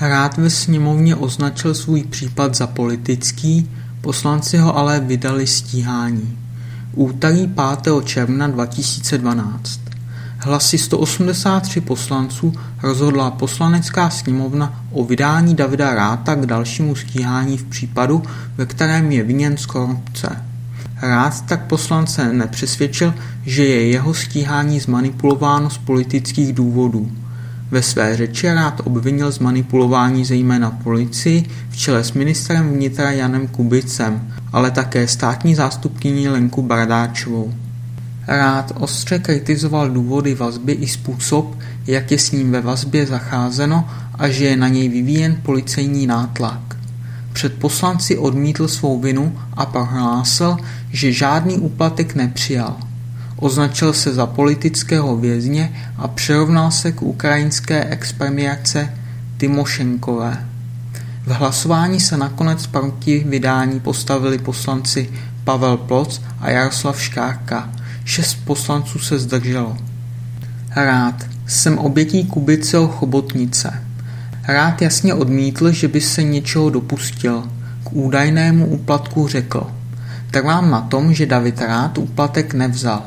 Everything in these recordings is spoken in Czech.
Rád ve sněmovně označil svůj případ za politický, poslanci ho ale vydali stíhání. Úterý 5. června 2012. Hlasy 183 poslanců rozhodla poslanecká sněmovna o vydání Davida Ráta k dalšímu stíhání v případu, ve kterém je viněn z korupce. Rád tak poslance nepřesvědčil, že je jeho stíhání zmanipulováno z politických důvodů. Ve své řeči rád obvinil z manipulování zejména policii v čele s ministrem vnitra Janem Kubicem, ale také státní zástupkyní Lenku Bardáčovou. Rád ostře kritizoval důvody vazby i způsob, jak je s ním ve vazbě zacházeno a že je na něj vyvíjen policejní nátlak. Před poslanci odmítl svou vinu a prohlásil, že žádný úplatek nepřijal. Označil se za politického vězně a přirovnal se k ukrajinské expremiace Timošenkové. V hlasování se nakonec proti vydání postavili poslanci Pavel Ploc a Jaroslav Škárka. Šest poslanců se zdrželo. Rád. Jsem obětí Kubiceho chobotnice. Rád jasně odmítl, že by se něčeho dopustil. K údajnému úplatku řekl. Trvám na tom, že David Rád úplatek nevzal.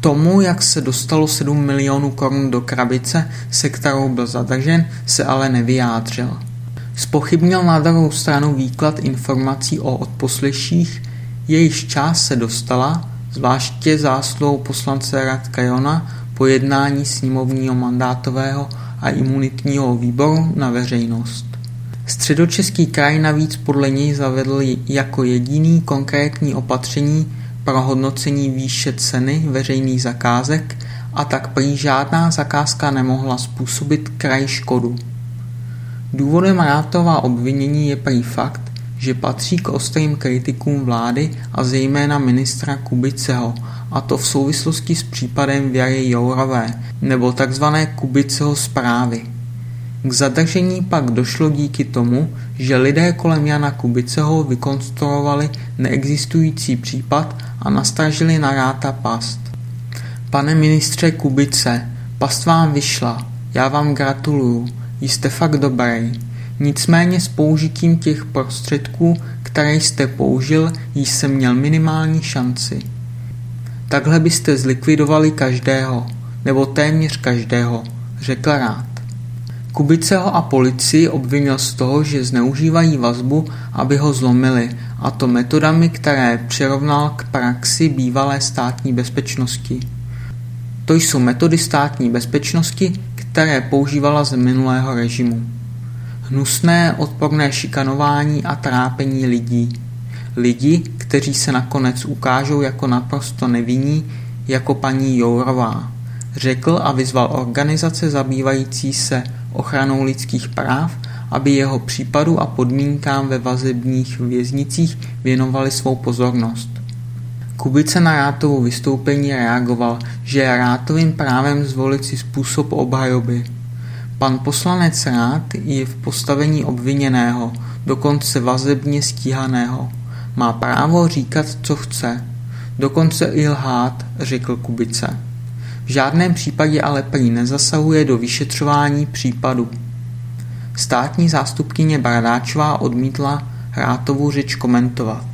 Tomu, jak se dostalo 7 milionů korun do krabice, se kterou byl zadržen, se ale nevyjádřil. Spochybnil na druhou stranu výklad informací o odposleších, jejichž část se dostala, zvláště zásluhou poslance Radka Jona, po jednání sněmovního mandátového a imunitního výboru na veřejnost. Středočeský kraj navíc podle něj zavedl jako jediný konkrétní opatření pro hodnocení výše ceny veřejných zakázek a tak prý žádná zakázka nemohla způsobit kraj škodu. Důvodem Rátova obvinění je prý fakt, že patří k ostrým kritikům vlády a zejména ministra Kubiceho, a to v souvislosti s případem Věry Jourové nebo tzv. Kubiceho zprávy. K zadržení pak došlo díky tomu, že lidé kolem Jana Kubiceho vykonstruovali neexistující případ a nastražili na ráta past. Pane ministře Kubice, past vám vyšla, já vám gratuluju, jste fakt dobrý. Nicméně s použitím těch prostředků, které jste použil, jsem měl minimální šanci. Takhle byste zlikvidovali každého, nebo téměř každého, řekl rád. Kubiceho a policii obvinil z toho, že zneužívají vazbu, aby ho zlomili, a to metodami, které přirovnal k praxi bývalé státní bezpečnosti. To jsou metody státní bezpečnosti, které používala z minulého režimu. Hnusné, odporné šikanování a trápení lidí. Lidi, kteří se nakonec ukážou jako naprosto nevinní, jako paní Jourová. Řekl a vyzval organizace zabývající se ochranou lidských práv, aby jeho případu a podmínkám ve vazebních věznicích věnovali svou pozornost. Kubice na Rátovu vystoupení reagoval, že je Rátovým právem zvolit si způsob obhajoby. Pan poslanec Rád je v postavení obviněného, dokonce vazebně stíhaného. Má právo říkat, co chce. Dokonce i lhát, řekl Kubice. V žádném případě ale prý nezasahuje do vyšetřování případu. Státní zástupkyně Bradáčová odmítla Hrátovu řeč komentovat.